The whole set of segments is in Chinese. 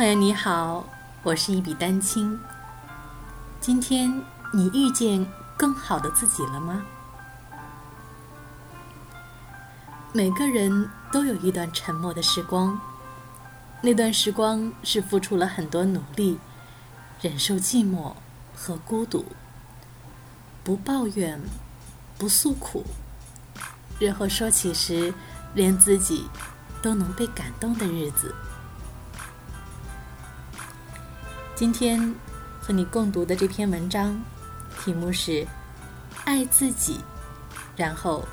朋友你好，我是一笔丹青。今天你遇见更好的自己了吗？每个人都有一段沉默的时光，那段时光是付出了很多努力，忍受寂寞和孤独，不抱怨，不诉苦，日后说起时，连自己都能被感动的日子。今天和你共读的这篇文章，题目是“爱自己”，然后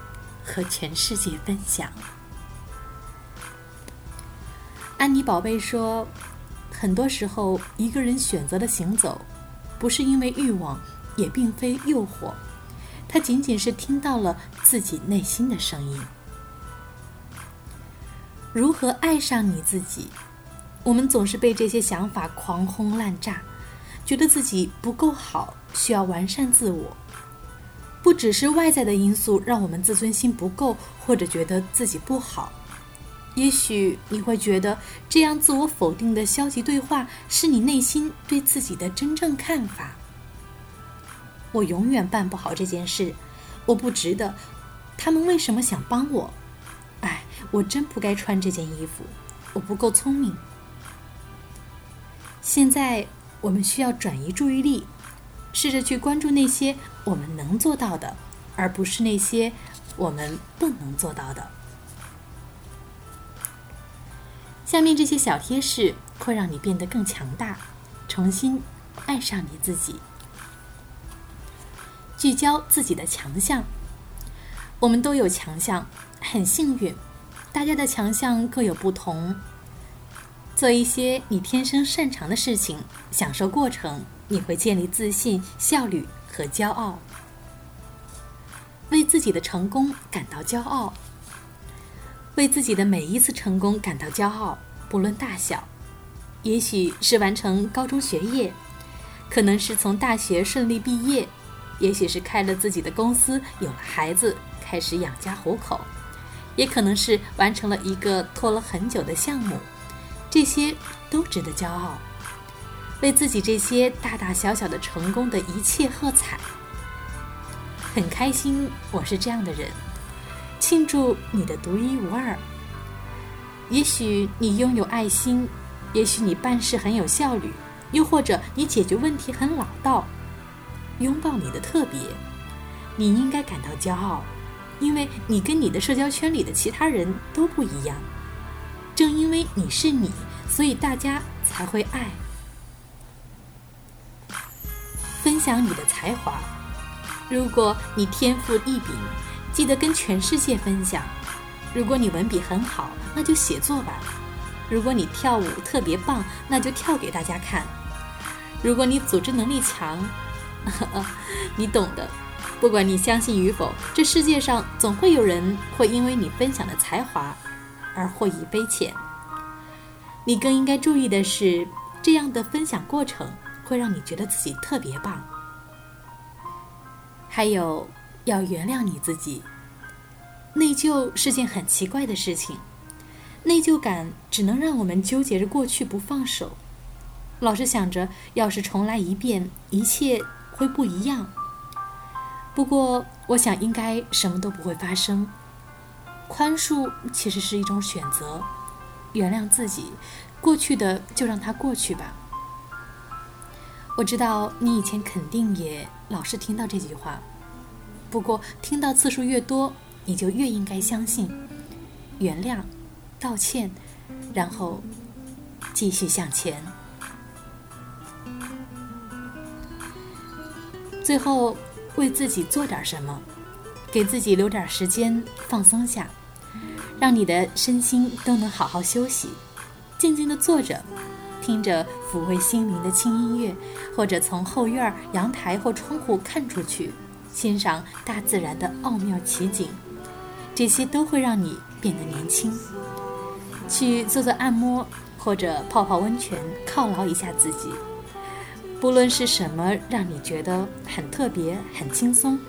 和全世界分享。安妮宝贝说：“很多时候，一个人选择了行走，不是因为欲望，也并非诱惑，他仅仅是听到了自己内心的声音。如何爱上你自己？”我们总是被这些想法狂轰滥炸，觉得自己不够好，需要完善自我。不只是外在的因素让我们自尊心不够，或者觉得自己不好。也许你会觉得这样自我否定的消极对话是你内心对自己的真正看法。我永远办不好这件事，我不值得。他们为什么想帮我？哎，我真不该穿这件衣服。我不够聪明。现在我们需要转移注意力，试着去关注那些我们能做到的，而不是那些我们不能做到的。下面这些小贴士会让你变得更强大，重新爱上你自己。聚焦自己的强项，我们都有强项，很幸运，大家的强项各有不同。做一些你天生擅长的事情，享受过程，你会建立自信、效率和骄傲。为自己的成功感到骄傲，为自己的每一次成功感到骄傲，不论大小。也许是完成高中学业，可能是从大学顺利毕业，也许是开了自己的公司，有了孩子，开始养家糊口，也可能是完成了一个拖了很久的项目。这些都值得骄傲，为自己这些大大小小的成功的一切喝彩。很开心我是这样的人，庆祝你的独一无二。也许你拥有爱心，也许你办事很有效率，又或者你解决问题很老道。拥抱你的特别，你应该感到骄傲，因为你跟你的社交圈里的其他人都不一样。正因为你是你，所以大家才会爱。分享你的才华，如果你天赋异禀，记得跟全世界分享；如果你文笔很好，那就写作吧；如果你跳舞特别棒，那就跳给大家看；如果你组织能力强，你懂的。不管你相信与否，这世界上总会有人会因为你分享的才华。而获益匪浅。你更应该注意的是，这样的分享过程会让你觉得自己特别棒。还有，要原谅你自己。内疚是件很奇怪的事情，内疚感只能让我们纠结着过去不放手，老是想着要是重来一遍，一切会不一样。不过，我想应该什么都不会发生。宽恕其实是一种选择，原谅自己，过去的就让它过去吧。我知道你以前肯定也老是听到这句话，不过听到次数越多，你就越应该相信，原谅，道歉，然后继续向前。最后，为自己做点什么。给自己留点时间放松下，让你的身心都能好好休息。静静的坐着，听着抚慰心灵的轻音乐，或者从后院、阳台或窗户看出去，欣赏大自然的奥妙奇景，这些都会让你变得年轻。去做做按摩，或者泡泡温泉，犒劳一下自己。不论是什么，让你觉得很特别、很轻松。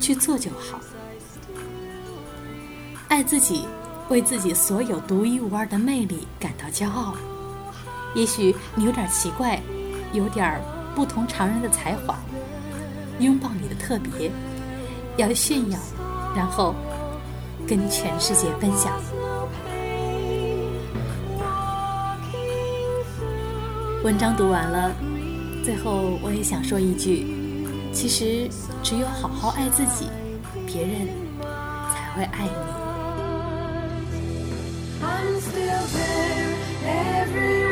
去做就好，爱自己，为自己所有独一无二的魅力感到骄傲。也许你有点奇怪，有点不同常人的才华，拥抱你的特别，要炫耀，然后跟全世界分享。文章读完了，最后我也想说一句：其实只有好好爱自己，别人才会爱你。there every